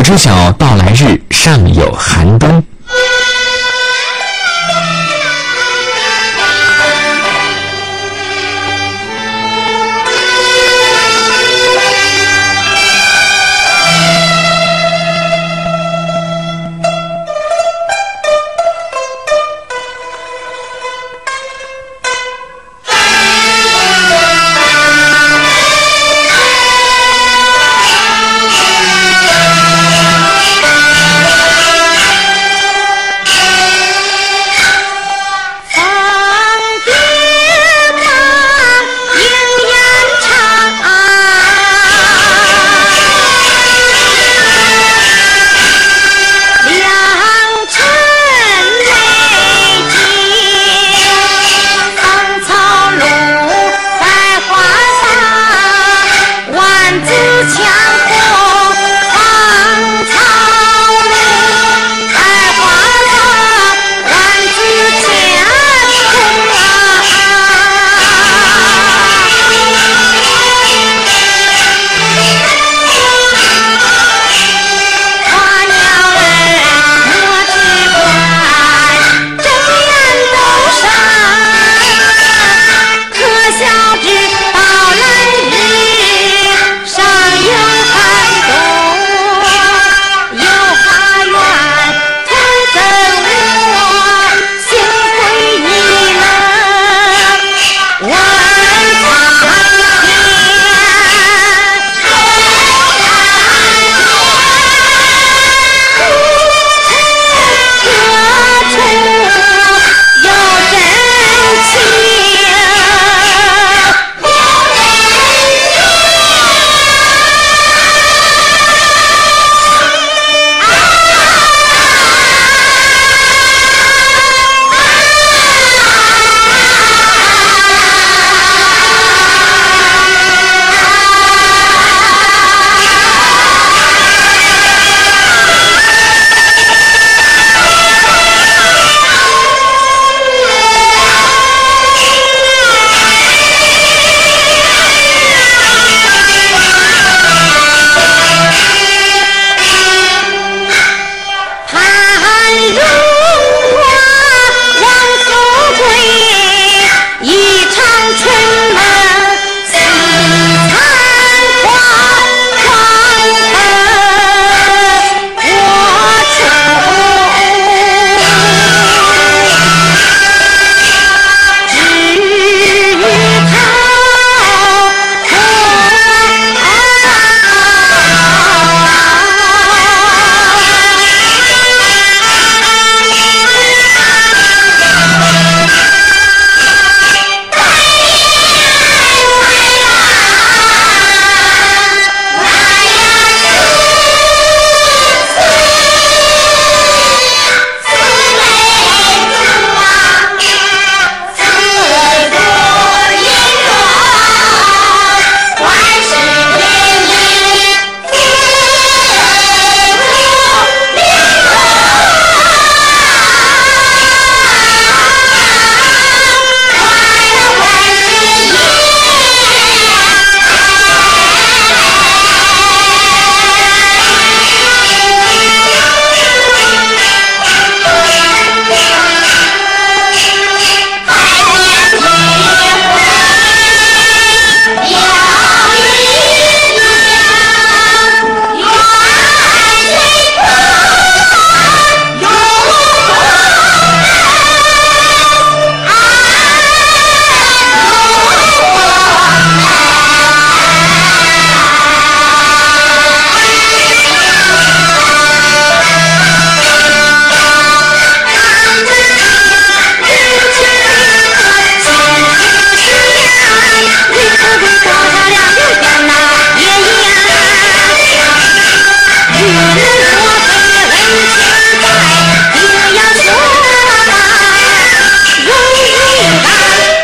可知晓到来日尚有寒冬。Hãy subscribe cho kênh